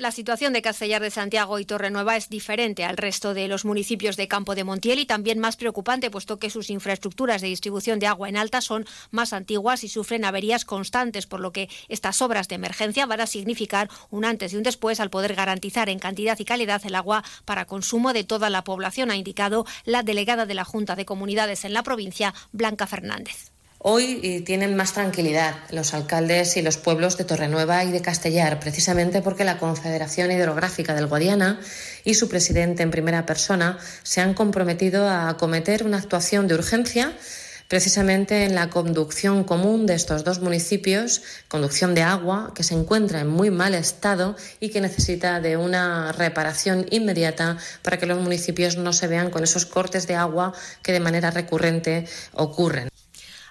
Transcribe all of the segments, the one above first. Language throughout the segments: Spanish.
La situación de Castellar de Santiago y Torrenueva es diferente al resto de los municipios de Campo de Montiel y también más preocupante, puesto que sus infraestructuras de distribución de agua en alta son más antiguas y sufren averías constantes, por lo que estas obras de emergencia van a significar un antes y un después al poder garantizar en cantidad y calidad el agua para consumo de toda la población, ha indicado la delegada de la Junta de Comunidades en la provincia, Blanca Fernández. Hoy eh, tienen más tranquilidad los alcaldes y los pueblos de Torrenueva y de Castellar, precisamente porque la Confederación Hidrográfica del Guadiana y su presidente en primera persona se han comprometido a acometer una actuación de urgencia precisamente en la conducción común de estos dos municipios, conducción de agua que se encuentra en muy mal estado y que necesita de una reparación inmediata para que los municipios no se vean con esos cortes de agua que de manera recurrente ocurren.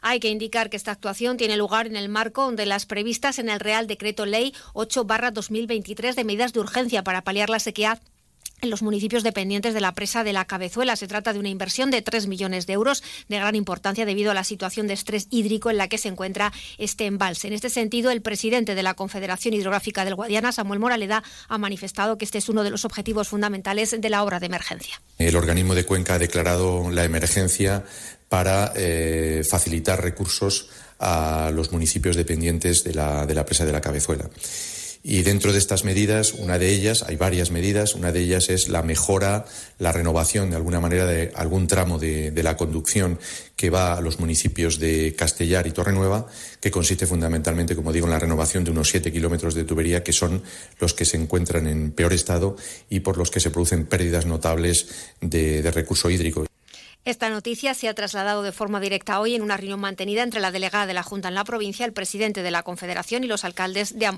Hay que indicar que esta actuación tiene lugar en el marco de las previstas en el Real Decreto Ley 8-2023 de medidas de urgencia para paliar la sequía en los municipios dependientes de la presa de la Cabezuela. Se trata de una inversión de 3 millones de euros de gran importancia debido a la situación de estrés hídrico en la que se encuentra este embalse. En este sentido, el presidente de la Confederación Hidrográfica del Guadiana, Samuel Moraleda, ha manifestado que este es uno de los objetivos fundamentales de la obra de emergencia. El organismo de Cuenca ha declarado la emergencia para eh, facilitar recursos a los municipios dependientes de la, de la presa de la Cabezuela. Y dentro de estas medidas, una de ellas, hay varias medidas, una de ellas es la mejora, la renovación de alguna manera de algún tramo de, de, la conducción que va a los municipios de Castellar y Torrenueva, que consiste fundamentalmente, como digo, en la renovación de unos siete kilómetros de tubería que son los que se encuentran en peor estado y por los que se producen pérdidas notables de, de recurso hídrico. Esta noticia se ha trasladado de forma directa hoy en una reunión mantenida entre la delegada de la Junta en la provincia, el presidente de la Confederación y los alcaldes de ambos